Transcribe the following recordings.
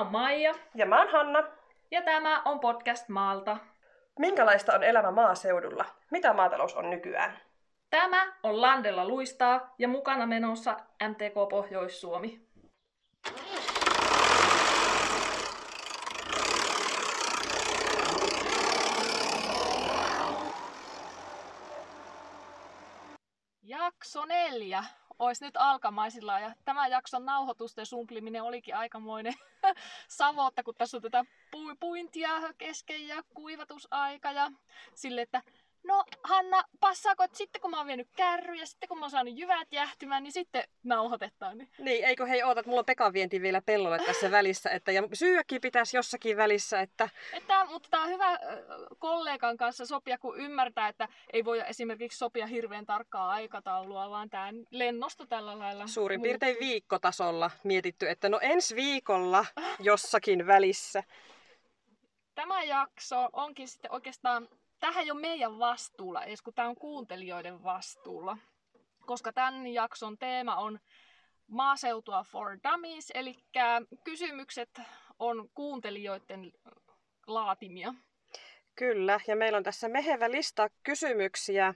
oon Maija. Ja mä oon Hanna. Ja tämä on podcast Maalta. Minkälaista on elämä maaseudulla? Mitä maatalous on nykyään? Tämä on Landella luistaa ja mukana menossa MTK Pohjois-Suomi. Jakso neljä olisi nyt alkamaisilla. Ja tämän jakson nauhoitusten sumpliminen olikin aikamoinen savotta, kun tässä on tätä pu- puintia kesken ja kuivatusaika ja sille, että no Hanna, passaako, että sitten kun mä oon vienyt kärryjä, sitten kun mä oon saanut jyvät jähtymään, niin sitten nauhoitetaan. Niin, niin eikö hei ootat, mulla on Pekan vienti vielä pellolle tässä välissä, että ja syökin pitäisi jossakin välissä, että... että mutta tää on hyvä kollegan kanssa sopia, kun ymmärtää, että ei voi esimerkiksi sopia hirveän tarkkaa aikataulua, vaan tämä lennosto tällä lailla... Suurin piirtein viikkotasolla mietitty, että no ensi viikolla jossakin välissä. Tämä jakso onkin sitten oikeastaan tähän ei ole meidän vastuulla edes, kun tämä on kuuntelijoiden vastuulla. Koska tämän jakson teema on maaseutua for dummies, eli kysymykset on kuuntelijoiden laatimia. Kyllä, ja meillä on tässä mehevä lista kysymyksiä,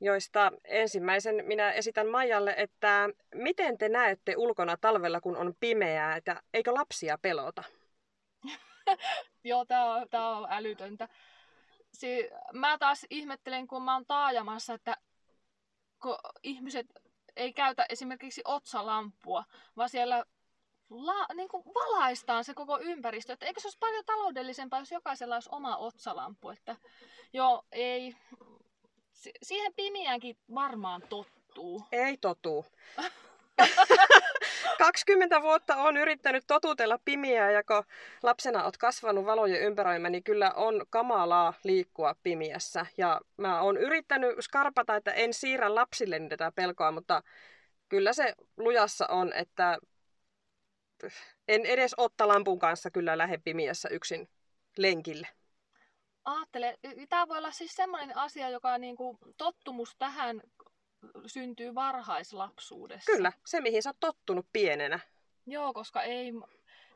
joista ensimmäisen minä esitän Maijalle, että miten te näette ulkona talvella, kun on pimeää, että eikö lapsia pelota? Joo, tämä on, tää on älytöntä si- mä taas ihmettelen, kun mä oon taajamassa, että kun ihmiset ei käytä esimerkiksi otsalampua, vaan siellä la, niin kuin valaistaan se koko ympäristö. Että eikö se olisi paljon taloudellisempaa, jos jokaisella olisi oma otsalampu? Että joo, ei. siihen pimiäänkin varmaan tottuu. Ei totuu. 20 vuotta on yrittänyt totutella pimiä ja kun lapsena oot kasvanut valojen ympäröimä, niin kyllä on kamalaa liikkua pimiässä. Ja mä oon yrittänyt skarpata, että en siirrä lapsille tätä pelkoa, mutta kyllä se lujassa on, että en edes otta lampun kanssa kyllä lähde pimiässä yksin lenkille. Aattele, tämä voi olla siis sellainen asia, joka on niin kuin tottumus tähän syntyy varhaislapsuudessa. Kyllä, se mihin sä oot tottunut pienenä. Joo, koska ei,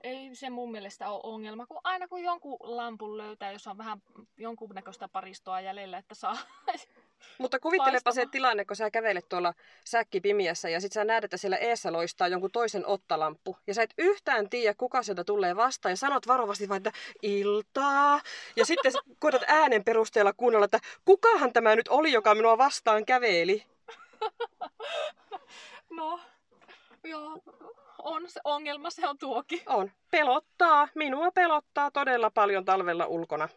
ei se mun mielestä ole ongelma, kun aina kun jonkun lampun löytää, jos on vähän jonkunnäköistä paristoa jäljellä, että saa Mutta kuvittelepa se tilanne, kun sä kävelet tuolla säkkipimiässä ja sit sä näet, että siellä eessä loistaa jonkun toisen ottalamppu. Ja sä et yhtään tiedä, kuka sieltä tulee vastaan ja sanot varovasti vain, että iltaa. Ja sitten koetat äänen perusteella kuunnella, että kukahan tämä nyt oli, joka minua vastaan käveli. No, joo, on se ongelma, se on tuokin. On. Pelottaa. Minua pelottaa todella paljon talvella ulkona.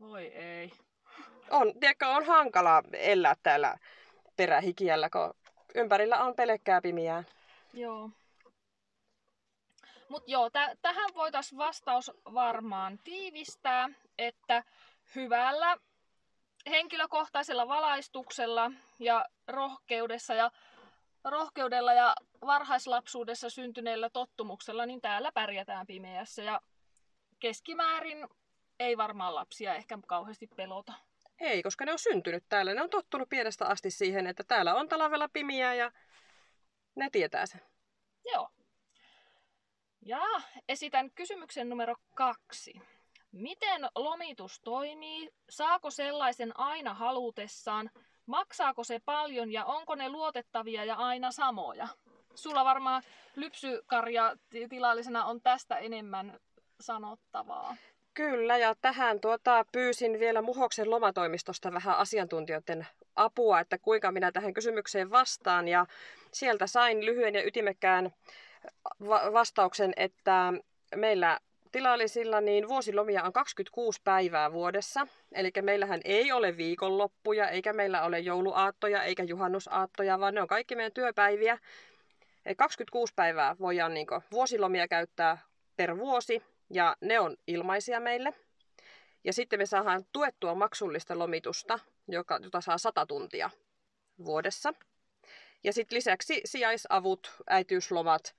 Voi ei. On, tiedätkö, on hankala elää täällä perähikiällä, kun ympärillä on pelkkää pimiää. Joo. Mutta joo, t- tähän voitaisiin vastaus varmaan tiivistää, että hyvällä henkilökohtaisella valaistuksella ja rohkeudessa ja rohkeudella ja varhaislapsuudessa syntyneellä tottumuksella, niin täällä pärjätään pimeässä. Ja keskimäärin ei varmaan lapsia ehkä kauheasti pelota. Ei, koska ne on syntynyt täällä. Ne on tottunut pienestä asti siihen, että täällä on talvella pimiä ja ne tietää sen. Joo. Ja esitän kysymyksen numero kaksi. Miten lomitus toimii? Saako sellaisen aina halutessaan? Maksaako se paljon ja onko ne luotettavia ja aina samoja? Sulla varmaan lypsykarja tilallisena on tästä enemmän sanottavaa. Kyllä, ja tähän tuota, pyysin vielä Muhoksen lomatoimistosta vähän asiantuntijoiden apua, että kuinka minä tähän kysymykseen vastaan. Ja sieltä sain lyhyen ja ytimekkään va- vastauksen, että meillä tilallisilla niin vuosilomia on 26 päivää vuodessa. Eli meillähän ei ole viikonloppuja, eikä meillä ole jouluaattoja, eikä juhannusaattoja, vaan ne on kaikki meidän työpäiviä. 26 päivää voidaan niin vuosilomia käyttää per vuosi, ja ne on ilmaisia meille. Ja sitten me saadaan tuettua maksullista lomitusta, joka, jota saa 100 tuntia vuodessa. Ja sitten lisäksi sijaisavut, äitiyslomat,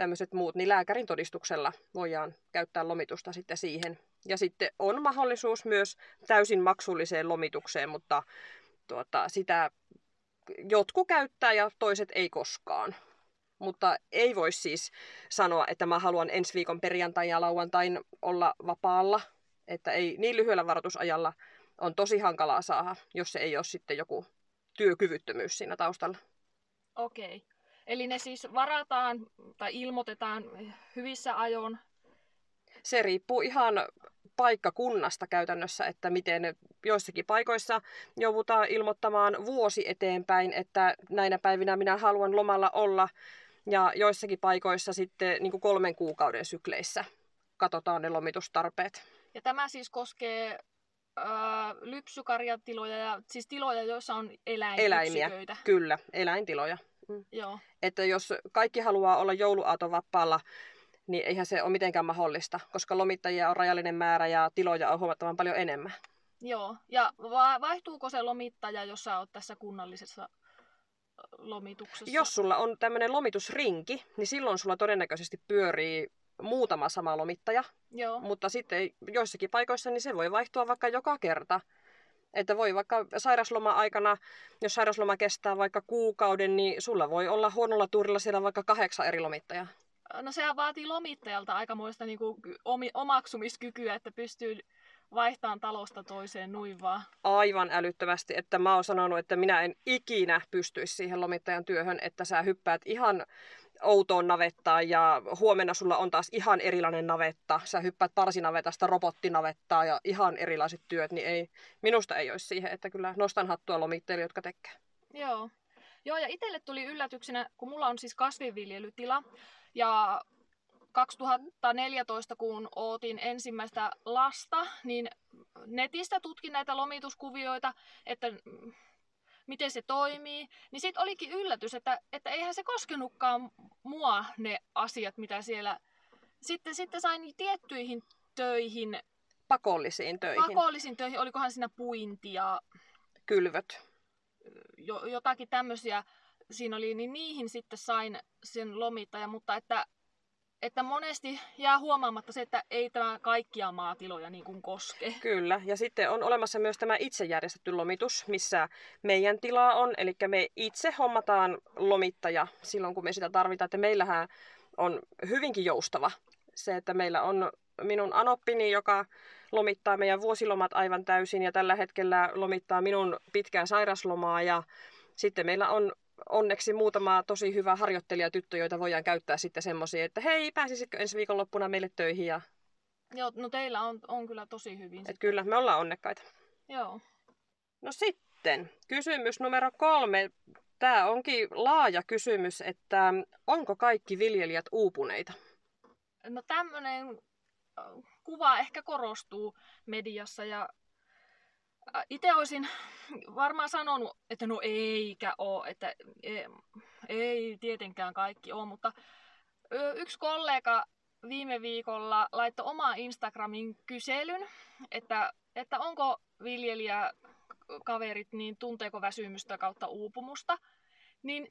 tämmöiset muut, niin lääkärin todistuksella voidaan käyttää lomitusta sitten siihen. Ja sitten on mahdollisuus myös täysin maksulliseen lomitukseen, mutta tuota, sitä jotkut käyttää ja toiset ei koskaan. Mutta ei voi siis sanoa, että mä haluan ensi viikon perjantai ja lauantain olla vapaalla. Että ei niin lyhyellä varoitusajalla on tosi hankalaa saada, jos se ei ole sitten joku työkyvyttömyys siinä taustalla. Okei. Okay. Eli ne siis varataan tai ilmoitetaan hyvissä ajoin? Se riippuu ihan paikkakunnasta käytännössä, että miten joissakin paikoissa joudutaan ilmoittamaan vuosi eteenpäin, että näinä päivinä minä haluan lomalla olla, ja joissakin paikoissa sitten niin kuin kolmen kuukauden sykleissä katsotaan ne lomitustarpeet. Ja tämä siis koskee äh, lypsykarjatiloja, ja, siis tiloja, joissa on eläinyksiköitä. Eläimiä, kyllä, eläintiloja. Mm. Joo. Että jos kaikki haluaa olla jouluaaton vapaalla, niin eihän se ole mitenkään mahdollista, koska lomittajia on rajallinen määrä ja tiloja on huomattavan paljon enemmän. Joo, ja vaihtuuko se lomittaja, jos sä oot tässä kunnallisessa lomituksessa? Jos sulla on tämmöinen lomitusrinki, niin silloin sulla todennäköisesti pyörii muutama sama lomittaja. Joo. Mutta sitten joissakin paikoissa niin se voi vaihtua vaikka joka kerta. Että voi vaikka sairasloma-aikana, jos sairasloma kestää vaikka kuukauden, niin sulla voi olla huonolla tuurilla siellä vaikka kahdeksan eri lomittajaa. No sehän vaatii lomittajalta aikamoista niin kuin omaksumiskykyä, että pystyy vaihtamaan talosta toiseen noin vaan. Aivan älyttömästi, että mä oon sanonut, että minä en ikinä pystyisi siihen lomittajan työhön, että sä hyppäät ihan outoon navettaan ja huomenna sulla on taas ihan erilainen navetta. Sä hyppäät parsinavetasta robottinavettaa ja ihan erilaiset työt, niin ei, minusta ei olisi siihen, että kyllä nostan hattua lomittajille, jotka tekee. Joo. Joo, ja itselle tuli yllätyksenä, kun mulla on siis kasvinviljelytila, ja 2014, kun ootin ensimmäistä lasta, niin netistä tutkin näitä lomituskuvioita, että miten se toimii, niin sitten olikin yllätys, että, että eihän se koskenutkaan mua ne asiat, mitä siellä... Sitten, sitten sain tiettyihin töihin... Pakollisiin töihin. Pakollisiin töihin, olikohan siinä puintia... Kylvöt. Jo, jotakin tämmöisiä siinä oli, niin niihin sitten sain sen lomittaja, mutta että että monesti jää huomaamatta se, että ei tämä kaikkia maatiloja niin kuin koske. Kyllä, ja sitten on olemassa myös tämä itse järjestetty lomitus, missä meidän tila on, eli me itse hommataan lomittaja silloin, kun me sitä tarvitaan, että meillähän on hyvinkin joustava se, että meillä on minun anoppini, joka lomittaa meidän vuosilomat aivan täysin. Ja tällä hetkellä lomittaa minun pitkää sairaslomaa. Ja sitten meillä on onneksi muutama tosi hyvä harjoittelijatyttö, joita voidaan käyttää sitten semmoisia, että hei, pääsisitkö ensi viikonloppuna meille töihin? Ja... Joo, no teillä on, on kyllä tosi hyvin. Et kyllä, me ollaan onnekkaita. Joo. No sitten, kysymys numero kolme. Tämä onkin laaja kysymys, että onko kaikki viljelijät uupuneita? No tämmöinen äh, kuva ehkä korostuu mediassa ja itse olisin varmaan sanonut, että no eikä ole, että ei, ei tietenkään kaikki ole, mutta yksi kollega viime viikolla laittoi oma Instagramin kyselyn, että, että onko viljelijä kaverit, niin tunteeko väsymystä kautta uupumusta, niin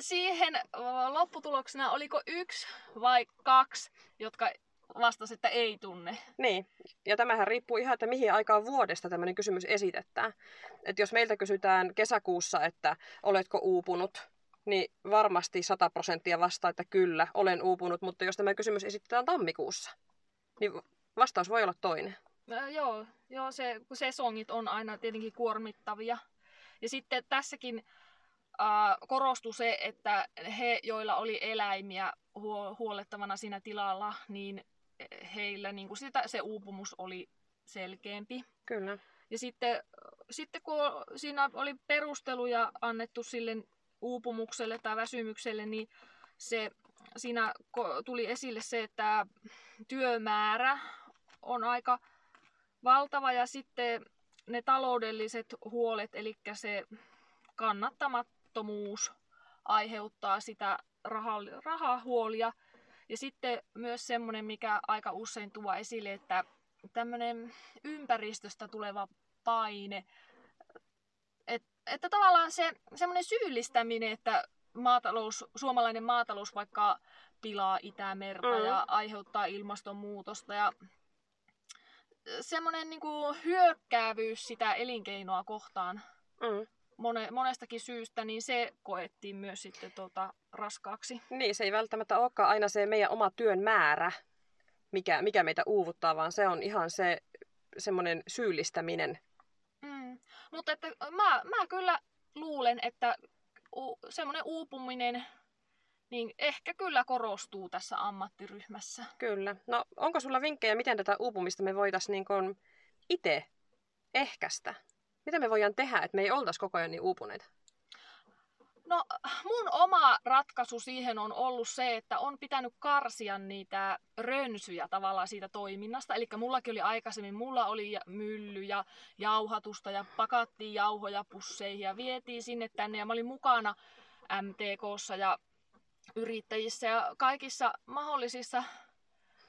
siihen lopputuloksena oliko yksi vai kaksi, jotka vastasi, että ei tunne. Niin, ja tämähän riippuu ihan, että mihin aikaan vuodesta tämmöinen kysymys esitetään. Että jos meiltä kysytään kesäkuussa, että oletko uupunut, niin varmasti 100 prosenttia vastaa, että kyllä, olen uupunut, mutta jos tämä kysymys esitetään tammikuussa, niin vastaus voi olla toinen. No, joo, joo se, kun sesongit on aina tietenkin kuormittavia. Ja sitten tässäkin äh, korostui se, että he, joilla oli eläimiä huolettavana siinä tilalla, niin heillä niin kuin sitä, se uupumus oli selkeämpi. Kyllä. Ja sitten, sitten kun siinä oli perusteluja annettu sille uupumukselle tai väsymykselle, niin se, siinä tuli esille se, että työmäärä on aika valtava ja sitten ne taloudelliset huolet, eli se kannattamattomuus aiheuttaa sitä rahahuolia. Ja sitten myös semmoinen, mikä aika usein tuo esille, että tämmöinen ympäristöstä tuleva paine, et, että tavallaan se semmoinen syyllistäminen, että maatalous, suomalainen maatalous vaikka pilaa Itämerta mm. ja aiheuttaa ilmastonmuutosta ja semmoinen niin kuin hyökkäävyys sitä elinkeinoa kohtaan. Mm. Mone, monestakin syystä, niin se koettiin myös sitten tota, raskaaksi. Niin, se ei välttämättä olekaan aina se meidän oma työn määrä, mikä, mikä meitä uuvuttaa, vaan se on ihan se semmoinen syyllistäminen. Mm. Mutta että mä, mä kyllä luulen, että u, semmoinen uupuminen niin ehkä kyllä korostuu tässä ammattiryhmässä. Kyllä. No onko sulla vinkkejä, miten tätä uupumista me voitaisiin niin itse ehkäistä? Mitä me voidaan tehdä, että me ei oltaisi koko ajan niin uupuneita? No mun oma ratkaisu siihen on ollut se, että on pitänyt karsia niitä rönsyjä tavallaan siitä toiminnasta. Eli mullakin oli aikaisemmin, mulla oli mylly ja jauhatusta ja pakattiin jauhoja pusseihin ja vietiin sinne tänne ja mä olin mukana MTKssa ja yrittäjissä ja kaikissa mahdollisissa.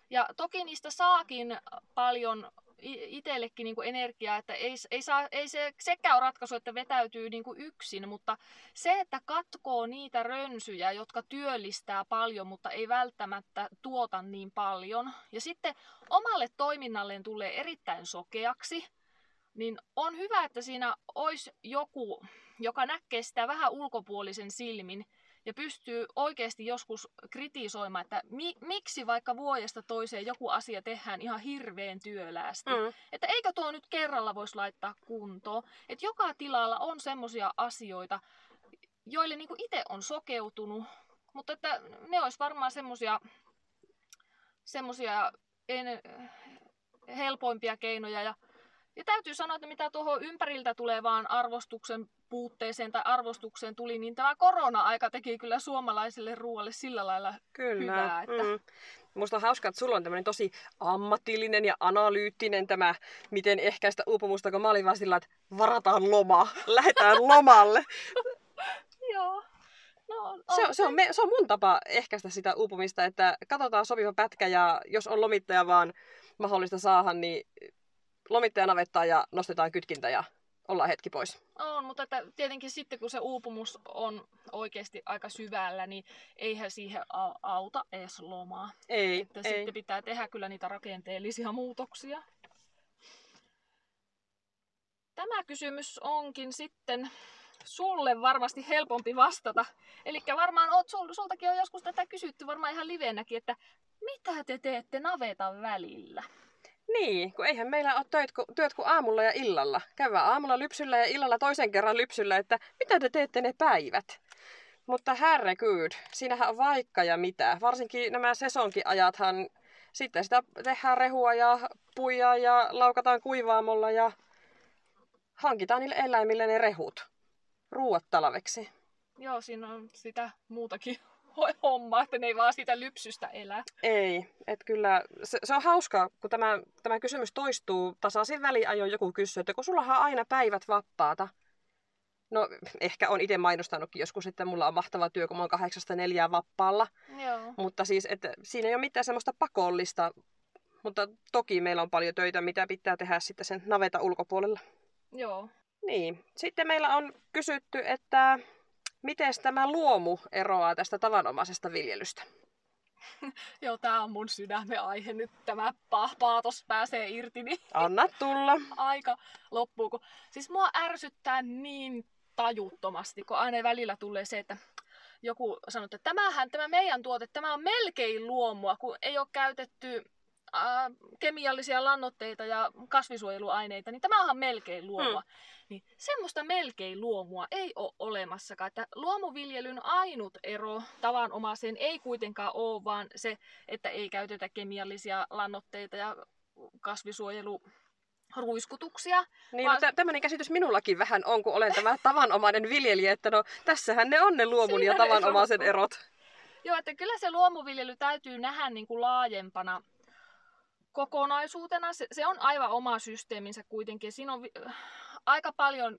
Ja toki niistä saakin paljon itsellekin niin energiaa, että ei, ei, saa, ei se sekään ole ratkaisu, että vetäytyy niin kuin yksin, mutta se, että katkoo niitä rönsyjä, jotka työllistää paljon, mutta ei välttämättä tuota niin paljon, ja sitten omalle toiminnalleen tulee erittäin sokeaksi, niin on hyvä, että siinä olisi joku, joka näkee sitä vähän ulkopuolisen silmin, ja pystyy oikeasti joskus kritisoimaan, että mi- miksi vaikka vuodesta toiseen joku asia tehdään ihan hirveän työläästi. Mm. Että eikö tuo nyt kerralla voisi laittaa kuntoon. Että joka tilalla on semmoisia asioita, joille niinku itse on sokeutunut, mutta että ne olisi varmaan semmoisia semmosia en, helpoimpia keinoja. Ja, ja täytyy sanoa, että mitä tuohon ympäriltä tulevaan arvostuksen puutteeseen tai arvostukseen tuli, niin tämä korona-aika teki kyllä suomalaiselle ruoalle sillä lailla kyllä. hyvää. Että... Mm. Musta on hauskaa, että sulla on tämmöinen tosi ammatillinen ja analyyttinen tämä, miten ehkäistä uupumusta, kun mä olin vaan sillä, että varataan loma, lähdetään lomalle. Joo. No, on, se, on, se, on me, se on mun tapa ehkäistä sitä uupumista, että katsotaan sopiva pätkä ja jos on lomittaja vaan mahdollista saada, niin lomittaja navettaa ja nostetaan kytkintä ja ollaan hetki pois. On, mutta että tietenkin sitten kun se uupumus on oikeasti aika syvällä, niin eihän siihen auta edes lomaa. Ei, että ei. Sitten pitää tehdä kyllä niitä rakenteellisia muutoksia. Tämä kysymys onkin sitten sulle varmasti helpompi vastata. Eli varmaan oot, sul, sultakin on joskus tätä kysytty varmaan ihan livenäkin, että mitä te teette navetan välillä? Niin, kun eihän meillä ole työt, ku, työt kuin aamulla ja illalla. Käydään aamulla lypsyllä ja illalla toisen kerran lypsyllä, että mitä te teette ne päivät? Mutta herregud, siinähän on vaikka ja mitä. Varsinkin nämä sesonkiajathan, sitten sitä tehdään rehua ja puijaa ja laukataan kuivaamolla ja hankitaan niille eläimille ne rehut. Ruuat talveksi. Joo, siinä on sitä muutakin homma, että ne ei vaan siitä lypsystä elä. Ei, että kyllä se, se on hauskaa, kun tämä, tämä kysymys toistuu tasaisin väliajoin joku kysyy, että kun sulla on aina päivät vapaata, No ehkä on itse mainostanutkin joskus, että mulla on mahtava työ, kun mä oon kahdeksasta neljää vappaalla. Joo. Mutta siis, että siinä ei ole mitään semmoista pakollista. Mutta toki meillä on paljon töitä, mitä pitää tehdä sitten sen naveta ulkopuolella. Joo. Niin. Sitten meillä on kysytty, että Miten tämä luomu eroaa tästä tavanomaisesta viljelystä? Joo, tämä on mun sydämen aihe nyt. Tämä paatos pääsee irti, niin Anna tulla. aika loppuu. Kun... Siis mua ärsyttää niin tajuttomasti, kun aina välillä tulee se, että joku sanoo, että tämähän, tämä meidän tuote, tämä on melkein luomua, kun ei ole käytetty äh, kemiallisia lannoitteita ja kasvisuojeluaineita, niin tämä on melkein luomua. Hmm. Niin semmoista melkein luomua ei ole olemassakaan. Että luomuviljelyn ainut ero tavanomaiseen ei kuitenkaan ole, vaan se, että ei käytetä kemiallisia lannoitteita ja kasvisuojelu ruiskutuksia. Niin, vaan... no, tämmöinen käsitys minullakin vähän on, kun olen tämä tavanomainen viljelijä, että no tässähän ne on ne luomun Siinä ja tavanomaisen erot. Joo, että kyllä se luomuviljely täytyy nähdä niin kuin laajempana kokonaisuutena. Se, se on aivan oma systeeminsä kuitenkin. Siinä on aika paljon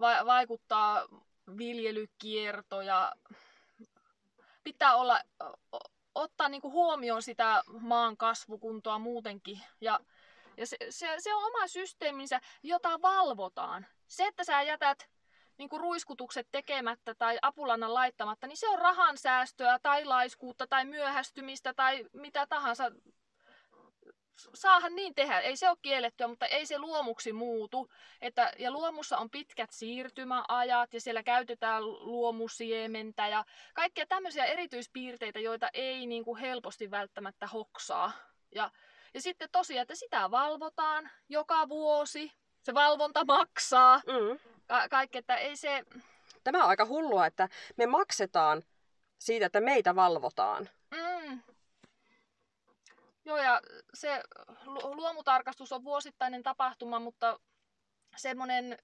va- vaikuttaa viljelykierto ja pitää olla, ottaa niinku huomioon sitä maan kasvukuntoa muutenkin. Ja, ja se, se, se on oma systeeminsä, jota valvotaan. Se, että sä jätät niin kuin ruiskutukset tekemättä tai apulannan laittamatta, niin se on rahan säästöä tai laiskuutta tai myöhästymistä tai mitä tahansa saahan niin tehdä. Ei se ole kiellettyä, mutta ei se luomuksi muutu. Että, ja luomussa on pitkät siirtymäajat ja siellä käytetään luomusiementä ja kaikkia tämmöisiä erityispiirteitä, joita ei niin kuin helposti välttämättä hoksaa. Ja, ja sitten tosiaan, että sitä valvotaan joka vuosi. Se valvonta maksaa. Mm. Ka- kaikki, että ei se... Tämä on aika hullua, että me maksetaan siitä, että meitä valvotaan. Mm. Joo, ja se luomutarkastus on vuosittainen tapahtuma, mutta semmoinen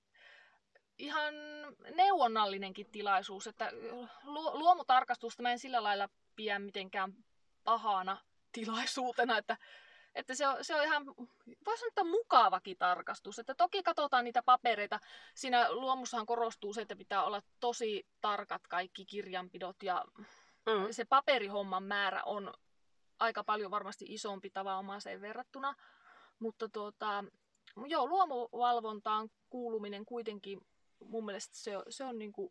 ihan neuvonnallinenkin tilaisuus, että luomutarkastusta mä en sillä lailla pidä mitenkään pahana tilaisuutena, että, että se, on, se on ihan, voisi sanoa, mukavakin tarkastus. Että toki katsotaan niitä papereita. Siinä luomussahan korostuu se, että pitää olla tosi tarkat kaikki kirjanpidot ja mm. se paperihomman määrä on aika paljon varmasti isompi tavanomaiseen verrattuna. Mutta tuota, joo, luomuvalvontaan kuuluminen kuitenkin mun mielestä se, se on niin kuin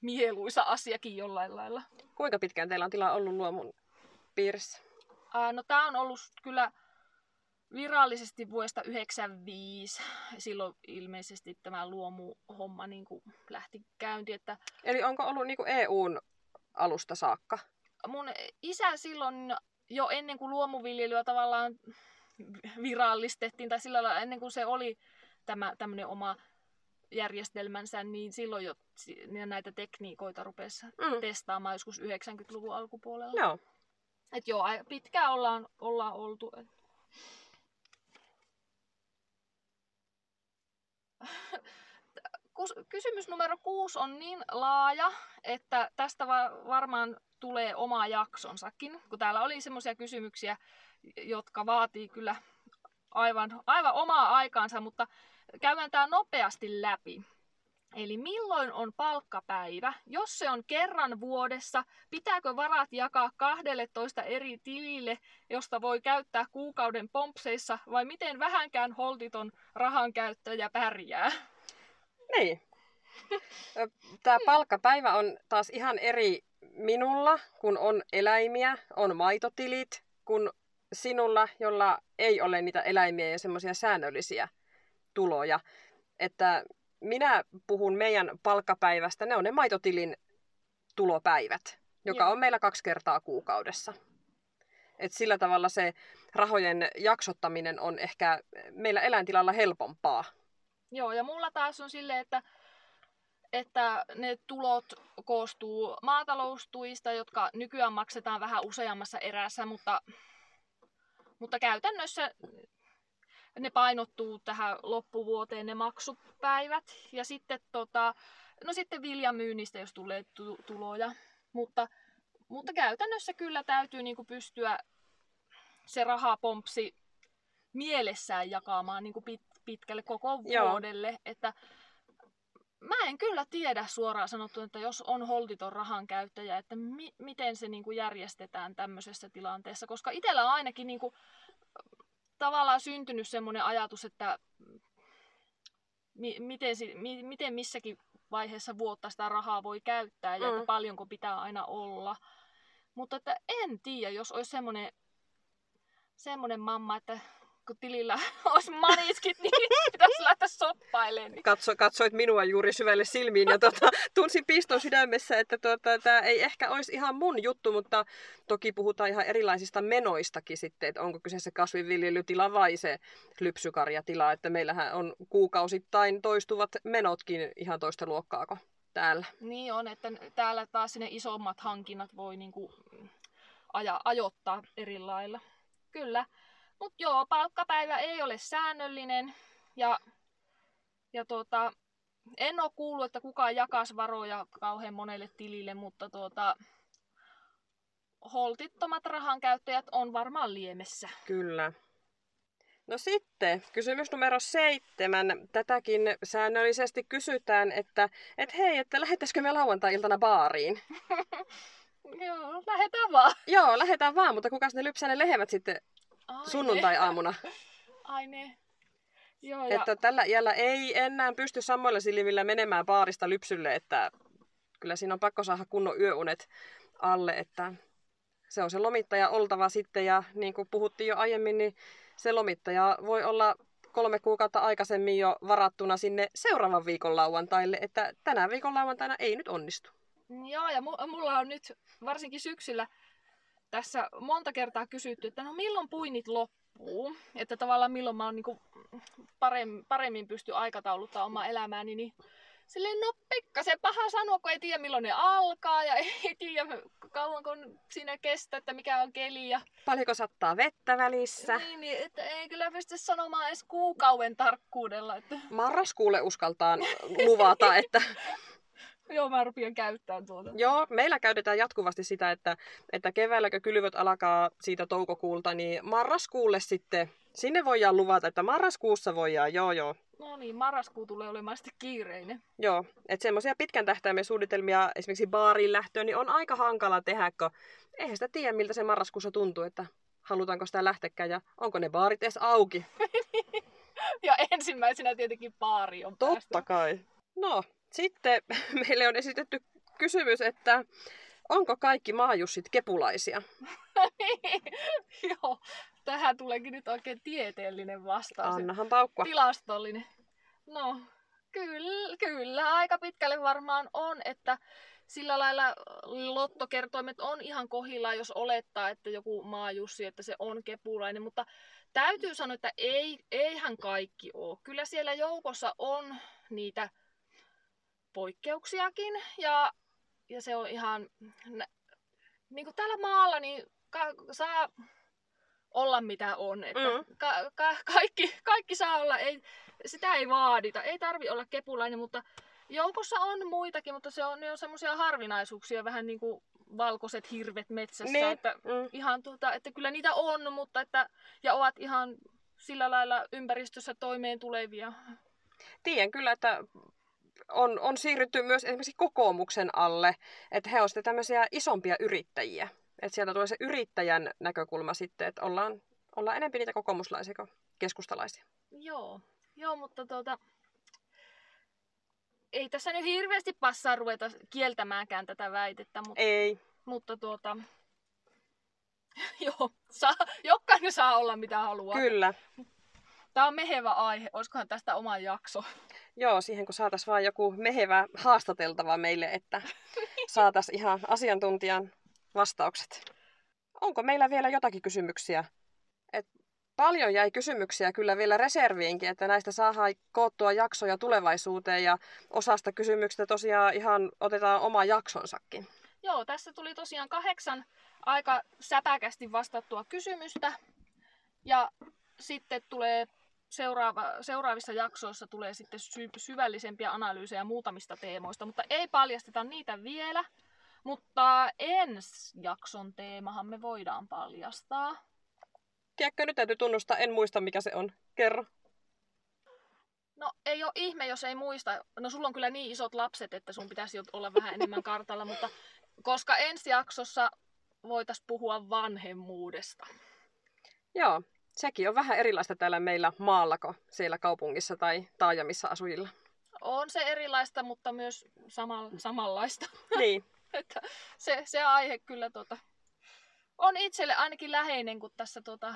mieluisa asiakin jollain lailla. Kuinka pitkään teillä on tila ollut luomun piirissä? Ää, no tää on ollut kyllä virallisesti vuodesta 1995. Silloin ilmeisesti tämä luomuhomma niin kuin lähti käyntiin. Että... Eli onko ollut niin kuin EUn alusta saakka? Mun isä silloin jo ennen kuin luomuviljelyä tavallaan virallistettiin, tai sillä lailla ennen kuin se oli tämä tämmöinen oma järjestelmänsä, niin silloin jo näitä tekniikoita rupesi mm. testaamaan joskus 90-luvun alkupuolella. Joo. Et joo, pitkään ollaan, ollaan oltu. Kysymys numero kuusi on niin laaja, että tästä varmaan tulee oma jaksonsakin, kun täällä oli semmoisia kysymyksiä, jotka vaatii kyllä aivan, aivan omaa aikaansa, mutta käydään tämä nopeasti läpi. Eli milloin on palkkapäivä? Jos se on kerran vuodessa, pitääkö varat jakaa 12 eri tilille, josta voi käyttää kuukauden pompseissa, vai miten vähänkään holtiton rahankäyttäjä pärjää? Niin. Tämä palkkapäivä on taas ihan eri minulla, kun on eläimiä, on maitotilit, kun sinulla, jolla ei ole niitä eläimiä ja semmoisia säännöllisiä tuloja. Että minä puhun meidän palkkapäivästä, ne on ne maitotilin tulopäivät, joka Joo. on meillä kaksi kertaa kuukaudessa. Et sillä tavalla se rahojen jaksottaminen on ehkä meillä eläintilalla helpompaa. Joo, ja mulla taas on silleen, että että ne tulot koostuu maataloustuista, jotka nykyään maksetaan vähän useammassa erässä, mutta, mutta käytännössä ne painottuu tähän loppuvuoteen ne maksupäivät. Ja sitten, tota, no sitten viljamyynnistä, jos tulee tuloja. Mutta, mutta käytännössä kyllä täytyy niinku pystyä se rahapompsi mielessään jakamaan niinku pit, pitkälle koko vuodelle. Joo. Että mä en kyllä tiedä suoraan sanottu, että jos on holtiton rahan käyttäjä, että mi- miten se niinku järjestetään tämmöisessä tilanteessa. Koska itsellä on ainakin niinku, tavallaan syntynyt semmoinen ajatus, että mi- miten, si- mi- miten missäkin vaiheessa vuotta sitä rahaa voi käyttää ja mm. että paljonko pitää aina olla. Mutta että en tiedä, jos olisi semmoinen, semmoinen mamma, että kun tilillä olisi maniskit, niin pitäisi lähteä soppailemaan. Niin. Katso, katsoit minua juuri syvälle silmiin ja tuota, tunsin piston sydämessä, että tuota, tämä ei ehkä olisi ihan mun juttu, mutta toki puhutaan ihan erilaisista menoistakin sitten, että onko kyseessä kasvinviljelytila vai se lypsykarjatila, että meillähän on kuukausittain toistuvat menotkin ihan toista luokkaako täällä. Niin on, että täällä taas sinne isommat hankinnat voi niinku aja, ajoittaa eri lailla. Kyllä. Mutta joo, palkkapäivä ei ole säännöllinen ja, ja tuota, en ole kuullut, että kukaan jakaisi varoja kauhean monelle tilille, mutta tuota, holtittomat rahankäyttäjät on varmaan liemessä. Kyllä. No sitten, kysymys numero seitsemän. Tätäkin säännöllisesti kysytään, että et hei, että lähettäisikö me lauantai-iltana baariin? Joo, lähetään vaan. Joo, lähetään vaan, mutta kuka ne lypsää ne lehmät sitten sunnuntai-aamuna. Ai ne. Joo, ja... Että tällä iällä ei enää pysty samoilla silmillä menemään baarista lypsylle, että kyllä siinä on pakko saada kunnon yöunet alle, että se on se lomittaja oltava sitten ja niin kuin puhuttiin jo aiemmin, niin se lomittaja voi olla kolme kuukautta aikaisemmin jo varattuna sinne seuraavan viikon lauantaille, että tänä viikon lauantaina ei nyt onnistu. Joo, ja mulla on nyt varsinkin syksyllä tässä monta kertaa kysytty, että no milloin puinit loppuu, että tavallaan milloin mä oon niin paremmin, paremmin pysty aikatauluttaa omaa elämääni, niin silleen, no pikkasen paha sanoa, kun ei tiedä milloin ne alkaa ja ei tiedä kauanko siinä kestää, että mikä on keli. Ja... Paljonko sattaa vettä välissä. Niin, niin että ei kyllä pysty sanomaan edes kuukauden tarkkuudella. Että... Marraskuulle uskaltaan luvata, että Joo, mä rupean käyttämään tuota. Joo, meillä käytetään jatkuvasti sitä, että, että keväällä kun kylvöt alkaa siitä toukokuulta, niin marraskuulle sitten, sinne voidaan luvata, että marraskuussa voidaan, joo joo. No niin, marraskuu tulee olemaan sitten kiireinen. Joo, että semmoisia pitkän tähtäimen suunnitelmia esimerkiksi baariin lähtöön, niin on aika hankala tehdä, kun eihän sitä tiedä, miltä se marraskuussa tuntuu, että halutaanko sitä lähtekään ja onko ne baarit edes auki. ja ensimmäisenä tietenkin baari on Totta päästä. kai. No, sitten meille on esitetty kysymys, että onko kaikki maajussit kepulaisia? Joo, tähän tuleekin nyt oikein tieteellinen vastaus. Annahan paukkua. Tilastollinen. No, kyllä, kyllä, aika pitkälle varmaan on, että sillä lailla lottokertoimet on ihan kohilla, jos olettaa, että joku maajussi, että se on kepulainen, mutta täytyy sanoa, että ei, eihän kaikki ole. Kyllä siellä joukossa on niitä poikkeuksiakin ja, ja se on ihan, niin kuin täällä maalla, niin ka, saa olla mitä on. Että mm. ka, ka, kaikki, kaikki saa olla, ei, sitä ei vaadita, ei tarvi olla kepulainen, mutta joukossa on muitakin, mutta se on, ne on semmoisia harvinaisuuksia, vähän niin kuin valkoiset hirvet metsässä, niin. että, mm. ihan tuota, että kyllä niitä on, mutta että, ja ovat ihan sillä lailla ympäristössä toimeen tulevia. Tiedän kyllä, että on, on siirrytty myös esimerkiksi kokoomuksen alle, että he ovat sitten tämmöisiä isompia yrittäjiä. Että sieltä tulee se yrittäjän näkökulma sitten, että ollaan, ollaan enemmän niitä kokoomuslaisia kuin keskustalaisia. Joo, Joo mutta tuota, ei tässä nyt hirveästi passaa ruveta kieltämäänkään tätä väitettä. Mutta, ei. Mutta tuota, joo, saa, jokainen saa olla mitä haluaa. Kyllä. Tämä on mehevä aihe. Olisikohan tästä oma jakso? Joo, siihen kun saataisiin vain joku mehevä haastateltava meille, että saataisiin ihan asiantuntijan vastaukset. Onko meillä vielä jotakin kysymyksiä? Et paljon jäi kysymyksiä kyllä vielä reserviinkin, että näistä saadaan koottua jaksoja tulevaisuuteen ja osasta kysymyksistä tosiaan ihan otetaan oma jaksonsakin. Joo, tässä tuli tosiaan kahdeksan aika säpäkästi vastattua kysymystä. Ja sitten tulee seuraava, seuraavissa jaksoissa tulee sitten sy- syvällisempiä analyysejä muutamista teemoista, mutta ei paljasteta niitä vielä. Mutta ensi jakson teemahan me voidaan paljastaa. Tiedätkö, nyt täytyy tunnustaa, en muista mikä se on. Kerro. No ei ole ihme, jos ei muista. No sulla on kyllä niin isot lapset, että sun pitäisi olla vähän enemmän kartalla, mutta koska ensi jaksossa voitaisiin puhua vanhemmuudesta. Joo, sekin on vähän erilaista täällä meillä maallako siellä kaupungissa tai taajamissa asujilla. On se erilaista, mutta myös sama, samanlaista. Niin. että se, se aihe kyllä tota, on itselle ainakin läheinen, kun tässä tota,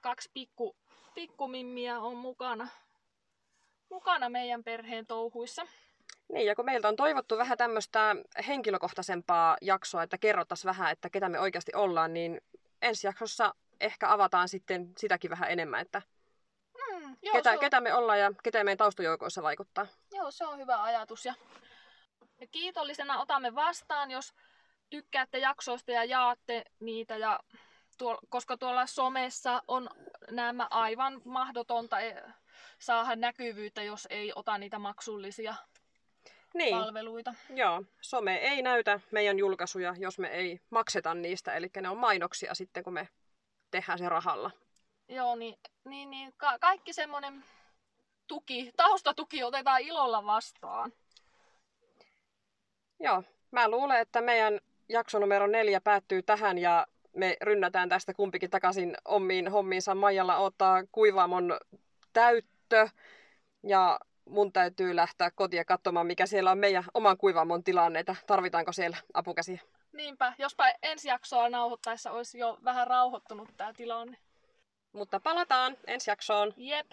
kaksi pikku, pikkumimmiä on mukana, mukana meidän perheen touhuissa. Niin, ja kun meiltä on toivottu vähän tämmöistä henkilökohtaisempaa jaksoa, että kerrottaisiin vähän, että ketä me oikeasti ollaan, niin ensi jaksossa ehkä avataan sitten sitäkin vähän enemmän, että mm, joo, ketä, on... ketä me ollaan ja ketä meidän taustajoukoissa vaikuttaa. Joo, se on hyvä ajatus. Ja, ja kiitollisena otamme vastaan, jos tykkäätte jaksoista ja jaatte niitä. Ja tuo, koska tuolla somessa on nämä aivan mahdotonta e, saada näkyvyyttä, jos ei ota niitä maksullisia niin. palveluita. Joo, some ei näytä meidän julkaisuja, jos me ei makseta niistä, eli ne on mainoksia sitten, kun me tehdään se rahalla. Joo, niin, niin, niin ka- kaikki semmoinen tuki, taustatuki otetaan ilolla vastaan. Joo, mä luulen, että meidän jakso numero neljä päättyy tähän ja me rynnätään tästä kumpikin takaisin omiin hommiinsa. Maijalla ottaa kuivaamon täyttö ja mun täytyy lähteä kotia katsomaan, mikä siellä on meidän oman kuivaamon tilanne, että tarvitaanko siellä apukäsiä. Niinpä, jospa ensi jaksoa nauhoittaessa olisi jo vähän rauhoittunut tämä tilanne. Mutta palataan ensi jaksoon. Jep.